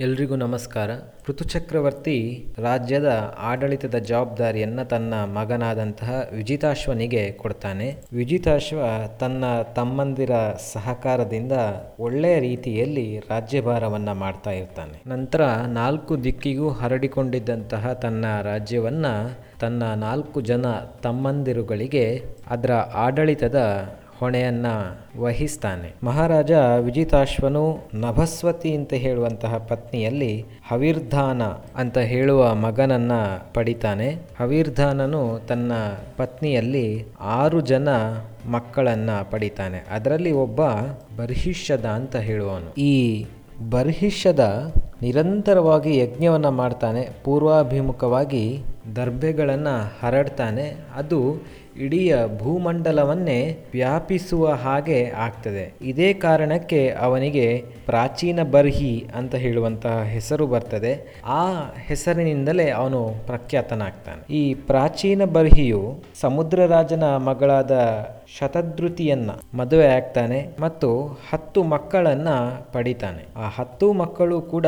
ಎಲ್ರಿಗೂ ನಮಸ್ಕಾರ. ಋತುಚಕ್ರವರ್ತಿ ರಾಜ್ಯದ ಆಡಳಿತದ ಜವಾಬ್ದಾರಿಯನ್ನು ತನ್ನ ಮಗನಾದಂತಹ ವಿಜಿತಾಶ್ವನಿಗೆ ಕೊಡ್ತಾನೆ. ವಿಜಿತಾಶ್ವ ತನ್ನ ತಮ್ಮಂದಿರ ಸಹಕಾರದಿಂದ ಒಳ್ಳೆಯ ರೀತಿಯಲ್ಲಿ ರಾಜ್ಯಭಾರವನ್ನು ಮಾಡ್ತಾ ಇರ್ತಾನೆ. ನಂತರ ನಾಲ್ಕು ದಿಕ್ಕಿಗೂ ಹರಡಿಕೊಂಡಿದ್ದಂತಹ ತನ್ನ ರಾಜ್ಯವನ್ನು ತನ್ನ ನಾಲ್ಕು ಜನ ತಮ್ಮಂದಿರುಗಳಿಗೆ ಅದರ ಆಡಳಿತದ ಹೊಣೆಯನ್ನ ವಹಿಸ್ತಾನೆ. ಮಹಾರಾಜ ವಿಜಿತಾಶ್ವನು ನಭಸ್ವತಿ ಅಂತ ಹೇಳುವಂತಹ ಪತ್ನಿಯಲ್ಲಿ ಹವಿರ್ಧಾನ ಅಂತ ಹೇಳುವ ಮಗನನ್ನ ಪಡಿತಾನೆ. ಹವಿರ್ಧಾನನು ತನ್ನ ಪತ್ನಿಯಲ್ಲಿ ಆರು ಜನ ಮಕ್ಕಳನ್ನ ಪಡಿತಾನೆ. ಅದರಲ್ಲಿ ಒಬ್ಬ ಬರ್ಹಿಷ್ಯದ ಅಂತ ಹೇಳುವನು. ಈ ಬರ್ಹಿಷ್ಯದ ನಿರಂತರವಾಗಿ ಯಜ್ಞವನ್ನು ಮಾಡ್ತಾನೆ, ಪೂರ್ವಾಭಿಮುಖವಾಗಿ ದರ್ಭೆಗಳನ್ನು ಹರಡ್ತಾನೆ, ಅದು ಇಡೀ ಭೂಮಂಡಲವನ್ನೇ ವ್ಯಾಪಿಸುವ ಹಾಗೆ ಆಗ್ತದೆ. ಇದೇ ಕಾರಣಕ್ಕೆ ಅವನಿಗೆ ಪ್ರಾಚೀನ ಬರ್ಹಿ ಅಂತ ಹೇಳುವಂತಹ ಹೆಸರು ಬರ್ತದೆ. ಆ ಹೆಸರಿನಿಂದಲೇ ಅವನು ಪ್ರಖ್ಯಾತನಾಗ್ತಾನೆ. ಈ ಪ್ರಾಚೀನ ಬರ್ಹಿಯು ಸಮುದ್ರರಾಜನ ಮಗಳಾದ ಶತಧೃತಿಯನ್ನ ಮದುವೆ ಆಗ್ತಾನೆ ಮತ್ತು ಹತ್ತು ಮಕ್ಕಳನ್ನ ಪಡಿತಾನೆ. ಆ ಹತ್ತು ಮಕ್ಕಳು ಕೂಡ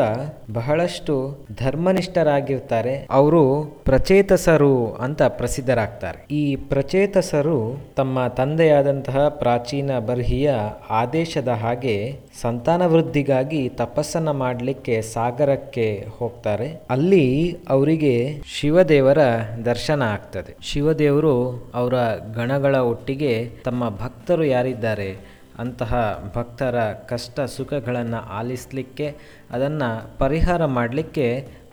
ಬಹಳಷ್ಟು ಧರ್ಮನಿಷ್ಠರಾಗಿರ್ತಾರೆ. ಅವರು ಪ್ರಚೇತಸರು ಅಂತ ಪ್ರಸಿದ್ಧರಾಗ್ತಾರೆ. ಈ ಪ್ರಚೇತಸರು ತಮ್ಮ ತಂದೆಯಾದಂತಹ ಪ್ರಾಚೀನ ಬರ್ಹಿಯ ಆದೇಶದ ಹಾಗೆ ಸಂತಾನ ವೃದ್ಧಿಗಾಗಿ ತಪಸ್ಸನ್ನ ಮಾಡಲಿಕ್ಕೆ ಸಾಗರಕ್ಕೆ ಹೋಗ್ತಾರೆ. ಅಲ್ಲಿ ಅವರಿಗೆ ಶಿವದೇವರ ದರ್ಶನ ಆಗ್ತದೆ. ಶಿವದೇವರು ಅವರ ಗಣಗಳ ಒಟ್ಟಿಗೆ ತಮ್ಮ ಭಕ್ತರು ಯಾರಿದ್ದಾರೆ ಅಂತಹ ಭಕ್ತರ ಕಷ್ಟ ಸುಖಗಳನ್ನು ಆಲಿಸಲಿಕ್ಕೆ, ಅದನ್ನು ಪರಿಹಾರ ಮಾಡಲಿಕ್ಕೆ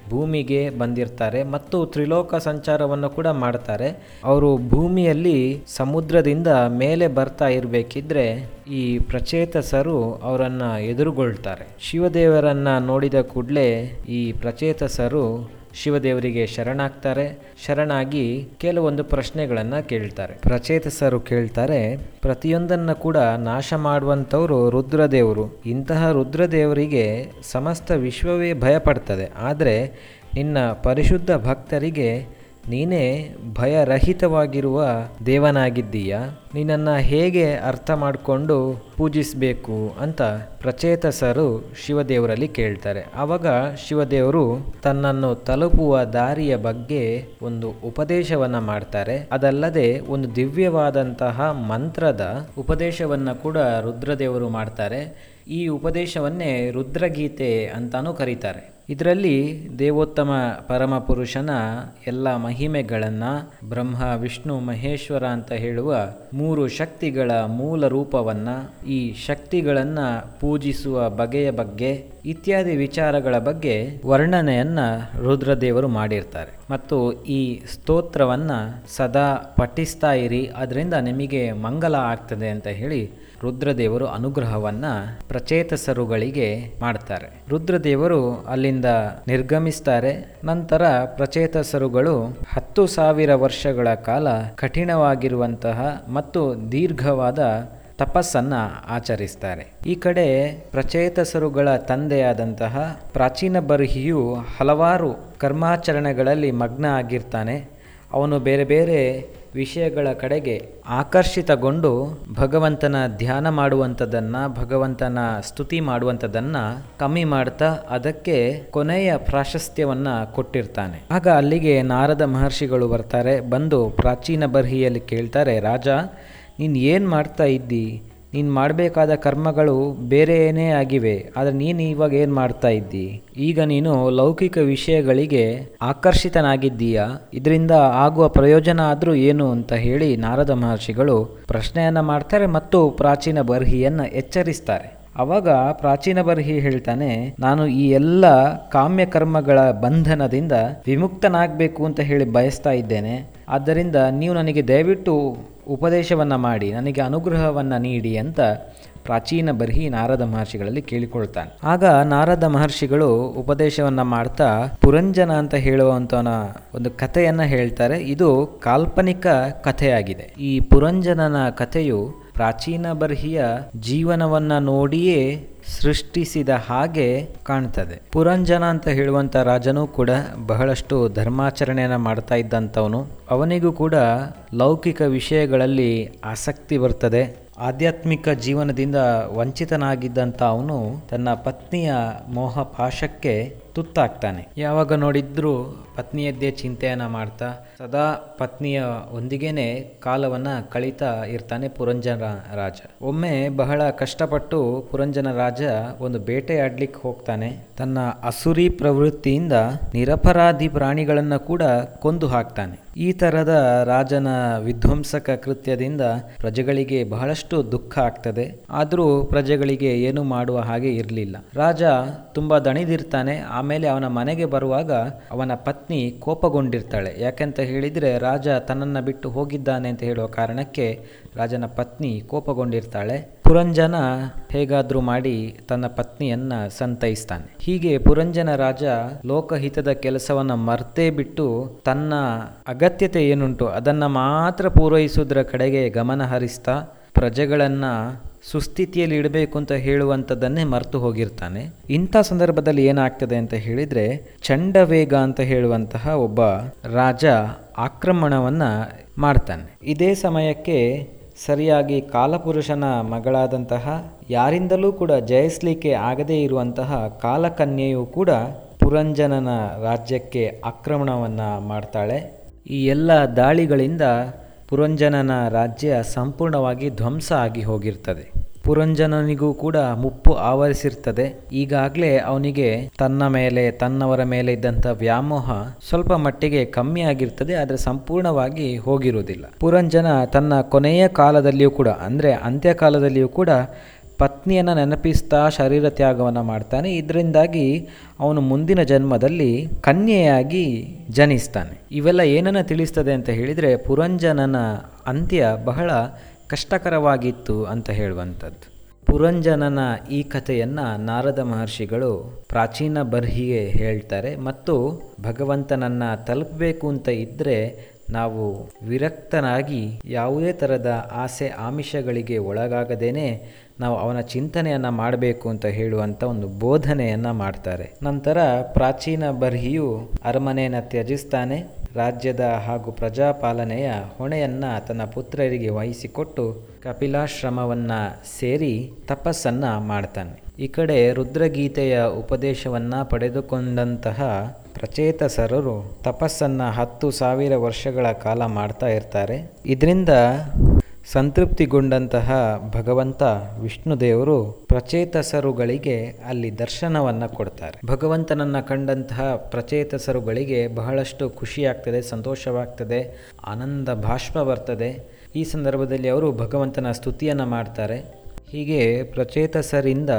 ಭೂಮಿಗೆ ಬಂದಿರ್ತಾರೆ ಮತ್ತು ತ್ರಿಲೋಕ ಸಂಚಾರವನ್ನು ಕೂಡ ಮಾಡ್ತಾರೆ. ಅವರು ಭೂಮಿಯಲ್ಲಿ ಸಮುದ್ರದಿಂದ ಮೇಲೆ ಬರ್ತಾ ಇರಬೇಕಿದ್ರೆ ಈ ಪ್ರಚೇತಸರು ಅವರನ್ನು ಎದುರುಗೊಳ್ತಾರೆ. ಶಿವದೇವರನ್ನು ನೋಡಿದ ಕೂಡಲೇ ಈ ಪ್ರಚೇತಸರು ಶಿವದೇವರಿಗೆ ಶರಣಾಗ್ತಾರೆ. ಶರಣಾಗಿ ಕೆಲವೊಂದು ಪ್ರಶ್ನೆಗಳನ್ನು ಕೇಳ್ತಾರೆ. ಪ್ರಚೇತಸರು ಕೇಳ್ತಾರೆ, ಪ್ರತಿಯೊಂದನ್ನು ಕೂಡ ನಾಶ ಮಾಡುವಂಥವರು ರುದ್ರದೇವರು. ಇಂತಹ ರುದ್ರದೇವರಿಗೆ ಸಮಸ್ತ ವಿಶ್ವವೇ ಭಯಪಡ್ತದೆ. ಆದರೆ ನಿನ್ನ ಪರಿಶುದ್ಧ ಭಕ್ತರಿಗೆ ನೀನೇ ಭಯರಹಿತವಾಗಿರುವ ದೇವನಾಗಿದ್ದೀಯ? ನೀನನ್ನು ಹೇಗೆ ಅರ್ಥ ಮಾಡಿಕೊಂಡು ಪೂಜಿಸಬೇಕು ಅಂತ ಪ್ರಚೇತಸರು ಶಿವದೇವರಲ್ಲಿ ಕೇಳ್ತಾರೆ. ಆವಾಗ ಶಿವದೇವರು ತನ್ನನ್ನು ತಲುಪುವ ದಾರಿಯ ಬಗ್ಗೆ ಒಂದು ಉಪದೇಶವನ್ನ ಮಾಡ್ತಾರೆ. ಅದಲ್ಲದೆ ಒಂದು ದಿವ್ಯವಾದಂತಹ ಮಂತ್ರದ ಉಪದೇಶವನ್ನ ಕೂಡ ರುದ್ರದೇವರು ಮಾಡ್ತಾರೆ. ಈ ಉಪದೇಶವನ್ನೇ ರುದ್ರಗೀತೆ ಅಂತಾನೂ ಕರೀತಾರೆ. ಇದರಲ್ಲಿ ದೇವೋತ್ತಮ ಪರಮಪುರುಷನ ಎಲ್ಲ ಮಹಿಮೆಗಳನ್ನು ಬ್ರಹ್ಮ, ವಿಷ್ಣು, ಮಹೇಶ್ವರ ಅಂತ ಹೇಳುವ ಮೂರು ಶಕ್ತಿಗಳ ಮೂಲ ರೂಪವನ್ನು ಈ ಶಕ್ತಿಗಳನ್ನು ಪೂಜಿಸುವ ಬಗೆಯ ಬಗ್ಗೆ ಇತ್ಯಾದಿ ವಿಚಾರಗಳ ಬಗ್ಗೆ ವರ್ಣನೆಯನ್ನು ರುದ್ರದೇವರು ಮಾಡಿರ್ತಾರೆ. ಮತ್ತು ಈ ಸ್ತೋತ್ರವನ್ನು ಸದಾ ಪಠಿಸ್ತಾ ಇರಿ ಅದರಿಂದ ನಿಮಗೆ ಮಂಗಲ ಆಗ್ತದೆ ಅಂತ ಹೇಳಿ ರುದ್ರದೇವರು ಅನುಗ್ರಹವನ್ನು ಪ್ರಚೇತಸರುಗಳಿಗೆ ಮಾಡ್ತಾರೆ. ರುದ್ರದೇವರು ಅಲ್ಲಿಂದ ನಿರ್ಗಮಿಸ್ತಾರೆ. ನಂತರ ಪ್ರಚೇತಸರುಗಳು ಹತ್ತು ಸಾವಿರ ವರ್ಷಗಳ ಕಾಲ ಕಠಿಣವಾಗಿರುವಂತಹ ಮತ್ತು ದೀರ್ಘವಾದ ತಪಸ್ಸನ್ನ ಆಚರಿಸ್ತಾರೆ. ಈ ಕಡೆ ಪ್ರಚೇತಸರುಗಳ ತಂದೆಯಾದಂತಹ ಪ್ರಾಚೀನ ಬರ್ಹಿಯು ಹಲವಾರು ಕರ್ಮಾಚರಣೆಗಳಲ್ಲಿ ಮಗ್ನ ಆಗಿರ್ತಾನೆ. ಅವನು ಬೇರೆ ಬೇರೆ ವಿಷಯಗಳ ಕಡೆಗೆ ಆಕರ್ಷಿತಗೊಂಡು ಭಗವಂತನ ಧ್ಯಾನ ಮಾಡುವಂಥದ್ದನ್ನು ಭಗವಂತನ ಸ್ತುತಿ ಮಾಡುವಂಥದ್ದನ್ನು ಕಮ್ಮಿ ಮಾಡ್ತಾ ಅದಕ್ಕೆ ಕೊನೆಯ ಪ್ರಾಶಸ್ತ್ಯವನ್ನು ಕೊಟ್ಟಿರ್ತಾನೆ. ಆಗ ಅಲ್ಲಿಗೆ ನಾರದ ಮಹರ್ಷಿಗಳು ಬರ್ತಾರೆ, ಬಂದು ಪ್ರಾಚೀನ ಬರ್ಹಿಯಲ್ಲಿ ಕೇಳ್ತಾರೆ, ರಾಜ ನೀನು ಏನು ಮಾಡ್ತಾ ಇದ್ದಿ? ನೀನು ಮಾಡಬೇಕಾದ ಕರ್ಮಗಳು ಬೇರೆ ಆಗಿವೆ, ಆದರೆ ನೀನು ಇವಾಗ ಏನು ಮಾಡ್ತಾ ಇದ್ದಿ? ಈಗ ನೀನು ಲೌಕಿಕ ವಿಷಯಗಳಿಗೆ ಆಕರ್ಷಿತನಾಗಿದ್ದೀಯಾ? ಇದರಿಂದ ಆಗುವ ಪ್ರಯೋಜನ ಆದರೂ ಏನು ಅಂತ ಹೇಳಿ ನಾರದ ಮಹರ್ಷಿಗಳು ಪ್ರಶ್ನೆಯನ್ನು ಮಾಡ್ತಾರೆ ಮತ್ತು ಪ್ರಾಚೀನ ಬರ್ಹಿಯನ್ನು ಎಚ್ಚರಿಸ್ತಾರೆ. ಅವಾಗ ಪ್ರಾಚೀನ ಬರ್ಹಿ ಹೇಳ್ತಾನೆ, ನಾನು ಈ ಎಲ್ಲ ಕಾಮ್ಯ ಕರ್ಮಗಳ ಬಂಧನದಿಂದ ವಿಮುಕ್ತನಾಗಬೇಕು ಅಂತ ಹೇಳಿ ಬಯಸ್ತಾ ಇದ್ದೇನೆ. ಆದ್ದರಿಂದ ನೀವು ನನಗೆ ದಯವಿಟ್ಟು ಉಪದೇಶವನ್ನು ಮಾಡಿ, ನನಗೆ ಅನುಗ್ರಹವನ್ನು ನೀಡಿ ಅಂತ ಪ್ರಾಚೀನ ಬರ್ಹಿ ನಾರದ ಮಹರ್ಷಿಗಳಲ್ಲಿ ಕೇಳಿಕೊಳ್ತಾನೆ. ಆಗ ನಾರದ ಮಹರ್ಷಿಗಳು ಉಪದೇಶವನ್ನು ಮಾಡ್ತಾ, ಪುರಂಜನ ಅಂತ ಹೇಳುವಂತವನ ಒಂದು ಕಥೆಯನ್ನು ಹೇಳ್ತಾರೆ. ಇದು ಕಾಲ್ಪನಿಕ ಕಥೆಯಾಗಿದೆ. ಈ ಪುರಂಜನನ ಕಥೆಯು ಪ್ರಾಚೀನ ಬರ್ಹಿಯ ಜೀವನವನ್ನ ನೋಡಿಯೇ ಸೃಷ್ಟಿಸಿದ ಹಾಗೆ ಕಾಣ್ತದೆ. ಪುರಂಜನ ಅಂತ ಹೇಳುವಂಥ ರಾಜನೂ ಕೂಡ ಬಹಳಷ್ಟು ಧರ್ಮಾಚರಣೆಯನ್ನು ಮಾಡ್ತಾ ಇದ್ದಂಥವನು. ಅವನಿಗೂ ಕೂಡ ಲೌಕಿಕ ವಿಷಯಗಳಲ್ಲಿ ಆಸಕ್ತಿ ಬರ್ತದೆ. ಆಧ್ಯಾತ್ಮಿಕ ಜೀವನದಿಂದ ವಂಚಿತನಾಗಿದ್ದಂಥ ಅವನು ತನ್ನ ಪತ್ನಿಯ ಮೋಹ ಪಾಶಕ್ಕೆ ತುತ್ತಾಗ್ತಾನೆ. ಯಾವಾಗ ನೋಡಿದ್ರೂ ಪತ್ನಿಯದ್ದೇ ಚಿಂತೆಯನ್ನು ಮಾಡ್ತಾ, ಸದಾ ಪತ್ನಿಯ ಒಂದಿಗೇನೆ ಕಾಲವನ್ನು ಕಳೀತಾ ಇರ್ತಾನೆ ಪುರಂಜನ ರಾಜ. ಒಮ್ಮೆ ಬಹಳ ಕಷ್ಟಪಟ್ಟು ಪುರಂಜನ ರಾಜ ಒಂದು ಬೇಟೆಯಾಡ್ಲಿಕ್ಕೆ ಹೋಗ್ತಾನೆ. ತನ್ನ ಅಸುರಿ ಪ್ರವೃತ್ತಿಯಿಂದ ನಿರಪರಾಧಿ ಪ್ರಾಣಿಗಳನ್ನು ಕೂಡ ಕೊಂದು ಹಾಕ್ತಾನೆ. ಈ ಥರದ ರಾಜನ ವಿಧ್ವಂಸಕ ಕೃತ್ಯದಿಂದ ಪ್ರಜೆಗಳಿಗೆ ಬಹಳಷ್ಟು ದುಃಖ ಆಗ್ತದೆ. ಆದರೂ ಪ್ರಜೆಗಳಿಗೆ ಏನು ಮಾಡುವ ಹಾಗೆ ಇರಲಿಲ್ಲ. ರಾಜ ತುಂಬ ದಣಿದಿರ್ತಾನೆ. ಆಮೇಲೆ ಅವನ ಮನೆಗೆ ಬರುವಾಗ ಅವನ ಪತ್ನಿ ಕೋಪಗೊಂಡಿರ್ತಾಳೆ. ಯಾಕೆಂತ ಹೇಳಿದರೆ ರಾಜ ತನ್ನನ್ನು ಬಿಟ್ಟು ಹೋಗಿದ್ದಾನೆ ಅಂತ ಹೇಳುವ ಕಾರಣಕ್ಕೆ ರಾಜನ ಪತ್ನಿ ಕೋಪಗೊಂಡಿರ್ತಾಳೆ. ಪುರಂಜನ ಹೇಗಾದರೂ ಮಾಡಿ ತನ್ನ ಪತ್ನಿಯನ್ನ ಸಂತೈಸ್ತಾನೆ. ಹೀಗೆ ಪುರಂಜನ ರಾಜ ಲೋಕಹಿತದ ಕೆಲಸವನ್ನ ಮರ್ತೇ ಬಿಟ್ಟು ತನ್ನ ಅಗತ್ಯತೆ ಏನುಂಟು ಅದನ್ನ ಮಾತ್ರ ಪೂರೈಸುವುದರ ಕಡೆಗೆ ಗಮನ ಹರಿಸ್ತಾ ಪ್ರಜೆಗಳನ್ನ ಸುಸ್ಥಿತಿಯಲ್ಲಿ ಇಡಬೇಕು ಅಂತ ಹೇಳುವಂಥದ್ದನ್ನೇ ಮರೆತು ಹೋಗಿರ್ತಾನೆ. ಇಂಥ ಸಂದರ್ಭದಲ್ಲಿ ಏನಾಗ್ತದೆ ಅಂತ ಹೇಳಿದರೆ ಚಂಡವೇಗ ಅಂತ ಹೇಳುವಂತಹ ಒಬ್ಬ ರಾಜ ಆಕ್ರಮಣವನ್ನ ಮಾಡ್ತಾನೆ. ಇದೇ ಸಮಯಕ್ಕೆ ಸರಿಯಾಗಿ ಕಾಲಪುರುಷನ ಮಗಳಾದಂತಹ ಯಾರಿಂದಲೂ ಕೂಡ ಜಯಿಸಲಿಕ್ಕೆ ಆಗದೇ ಇರುವಂತಹ ಕಾಲಕನ್ಯೆಯು ಕೂಡ ಪುರಂಜನನ ರಾಜ್ಯಕ್ಕೆ ಆಕ್ರಮಣವನ್ನು ಮಾಡ್ತಾಳೆ. ಈ ಎಲ್ಲ ದಾಳಿಗಳಿಂದ ಪುರಂಜನನ ರಾಜ್ಯ ಸಂಪೂರ್ಣವಾಗಿ ಧ್ವಂಸ ಆಗಿ ಹೋಗಿರ್ತದೆ. ಪುರಂಜನನಿಗೂ ಕೂಡ ಮುಪ್ಪು ಆವರಿಸಿರ್ತದೆ. ಈಗಾಗಲೇ ಅವನಿಗೆ ತನ್ನ ಮೇಲೆ, ತನ್ನವರ ಮೇಲೆ ಇದ್ದಂಥ ವ್ಯಾಮೋಹ ಸ್ವಲ್ಪ ಮಟ್ಟಿಗೆ ಕಮ್ಮಿ ಆಗಿರ್ತದೆ, ಆದರೆ ಸಂಪೂರ್ಣವಾಗಿ ಹೋಗಿರುವುದಿಲ್ಲ. ಪುರಂಜನ ತನ್ನ ಕೊನೆಯ ಕಾಲದಲ್ಲಿಯೂ ಕೂಡ, ಅಂದರೆ ಅಂತ್ಯಕಾಲದಲ್ಲಿಯೂ ಕೂಡ ಪತ್ನಿಯನ್ನು ನೆನಪಿಸ್ತಾ ಶರೀರ ತ್ಯಾಗವನ್ನು ಮಾಡ್ತಾನೆ. ಇದರಿಂದಾಗಿ ಅವನು ಮುಂದಿನ ಜನ್ಮದಲ್ಲಿ ಕನ್ಯೆಯಾಗಿ ಜನಿಸ್ತಾನೆ. ಇವೆಲ್ಲ ಏನನ್ನು ತಿಳಿಸ್ತದೆ ಅಂತ ಹೇಳಿದರೆ ಪುರಂಜನನ ಅಂತ್ಯ ಬಹಳ ಕಷ್ಟಕರವಾಗಿತ್ತು ಅಂತ ಹೇಳುವಂಥದ್ದು. ಪುರಂಜನನ ಈ ಕಥೆಯನ್ನು ನಾರದ ಮಹರ್ಷಿಗಳು ಪ್ರಾಚೀನ ಬರ್ಹಿಗೆ ಹೇಳ್ತಾರೆ ಮತ್ತು ಭಗವಂತನನ್ನು ತಲುಪಬೇಕು ಅಂತ ಇದ್ದರೆ ನಾವು ವಿರಕ್ತನಾಗಿ ಯಾವುದೇ ಥರದ ಆಸೆ ಆಮಿಷಗಳಿಗೆ ಒಳಗಾಗದೇನೆ ನಾವು ಅವನ ಚಿಂತನೆಯನ್ನು ಮಾಡಬೇಕು ಅಂತ ಹೇಳುವಂಥ ಒಂದು ಬೋಧನೆಯನ್ನು ಮಾಡ್ತಾರೆ. ನಂತರ ಪ್ರಾಚೀನ ಬರ್ಹಿಯು ಅರಮನೆಯನ್ನು ತ್ಯಜಿಸ್ತಾನೆ. ರಾಜ್ಯದ ಹಾಗೂ ಪ್ರಜಾಪಾಲನೆಯ ಹೊಣೆಯನ್ನು ತನ್ನ ಪುತ್ರರಿಗೆ ವಹಿಸಿಕೊಟ್ಟು ಕಪಿಲಾಶ್ರಮವನ್ನು ಸೇರಿ ತಪಸ್ಸನ್ನು ಮಾಡ್ತಾನೆ. ಈ ಕಡೆ ರುದ್ರಗೀತೆಯ ಉಪದೇಶವನ್ನು ಪಡೆದುಕೊಂಡಂತಹ ಪ್ರಚೇತಸರರು ತಪಸ್ಸನ್ನು ಹತ್ತು ಸಾವಿರ ವರ್ಷಗಳ ಕಾಲ ಮಾಡ್ತಾ ಇರ್ತಾರೆ. ಇದರಿಂದ ಸಂತೃಪ್ತಿಗೊಂಡಂತಹ ಭಗವಂತ ವಿಷ್ಣುದೇವರು ಪ್ರಚೇತಸರುಗಳಿಗೆ ಅಲ್ಲಿ ದರ್ಶನವನ್ನು ಕೊಡ್ತಾರೆ. ಭಗವಂತನನ್ನು ಕಂಡಂತಹ ಪ್ರಚೇತಸರುಗಳಿಗೆ ಬಹಳಷ್ಟು ಖುಷಿಯಾಗ್ತದೆ ಸಂತೋಷವಾಗ್ತದೆ, ಆನಂದ ಭಾಷ್ಮ ಬರ್ತದೆ. ಈ ಸಂದರ್ಭದಲ್ಲಿ ಅವರು ಭಗವಂತನ ಸ್ತುತಿಯನ್ನು ಮಾಡ್ತಾರೆ. ಹೀಗೆ ಪ್ರಚೇತಸರಿಂದ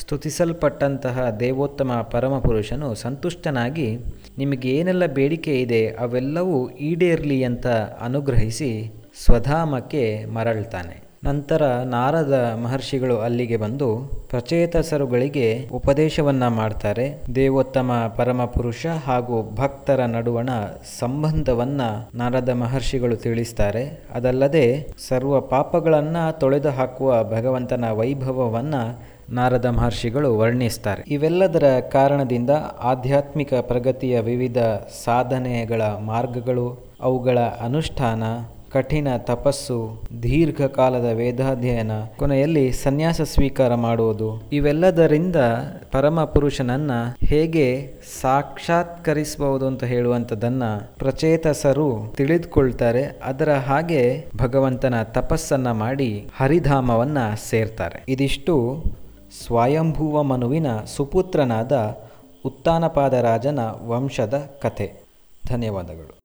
ಸ್ತುತಿಸಲ್ಪಟ್ಟಂತಹ ದೇವೋತ್ತಮ ಪರಮಪುರುಷನು ಸಂತುಷ್ಟನಾಗಿ ನಿಮಗೆ ಏನೆಲ್ಲ ಬೇಡಿಕೆ ಇದೆ ಅವೆಲ್ಲವೂ ಈಡೇರಲಿ ಅಂತ ಅನುಗ್ರಹಿಸಿ ಸ್ವಧಾಮಕ್ಕೆ ಮರಳ್ತಾನೆ ನಂತರ ನಾರದ ಮಹರ್ಷಿಗಳು ಅಲ್ಲಿಗೆ ಬಂದು ಪ್ರಚೇತಸರುಗಳಿಗೆ ಉಪದೇಶವನ್ನ ಮಾಡ್ತಾರೆ. ದೇವೋತ್ತಮ ಪರಮಪುರುಷ ಹಾಗೂ ಭಕ್ತರ ನಡುವಣ ಸಂಬಂಧವನ್ನ ನಾರದ ಮಹರ್ಷಿಗಳು ತಿಳಿಸ್ತಾರೆ. ಅದಲ್ಲದೆ ಸರ್ವ ಪಾಪಗಳನ್ನ ತೊಳೆದು ಹಾಕುವ ಭಗವಂತನ ವೈಭವವನ್ನ ನಾರದ ಮಹರ್ಷಿಗಳು ವರ್ಣಿಸ್ತಾರೆ. ಇವೆಲ್ಲದರ ಕಾರಣದಿಂದ ಆಧ್ಯಾತ್ಮಿಕ ಪ್ರಗತಿಯ ವಿವಿಧ ಸಾಧನೆಗಳ ಮಾರ್ಗಗಳು ಅವುಗಳ ಅನುಷ್ಠಾನ ಕಠಿಣ ತಪಸ್ಸು, ದೀರ್ಘಕಾಲದ ವೇದಾಧ್ಯಯನ, ಕೊನೆಯಲ್ಲಿ ಸನ್ಯಾಸ ಸ್ವೀಕಾರ ಮಾಡುವುದು. ಇವೆಲ್ಲದರಿಂದ ಪರಮ ಪುರುಷನನ್ನ ಹೇಗೆ ಸಾಕ್ಷಾತ್ಕರಿಸಬಹುದು ಅಂತ ಹೇಳುವಂಥದ್ದನ್ನ ಪ್ರಚೇತಸರು ತಿಳಿದುಕೊಳ್ತಾರೆ. ಅದರ ಹಾಗೆ ಭಗವಂತನ ತಪಸ್ಸನ್ನ ಮಾಡಿ ಹರಿಧಾಮವನ್ನ ಸೇರ್ತಾರೆ. ಇದಿಷ್ಟು ಸ್ವಯಂಭುವ ಮನುವಿನ ಸುಪುತ್ರನಾದ ಉತ್ತಾನಪಾದ ರಾಜನ ವಂಶದ ಕಥೆ. ಧನ್ಯವಾದಗಳು.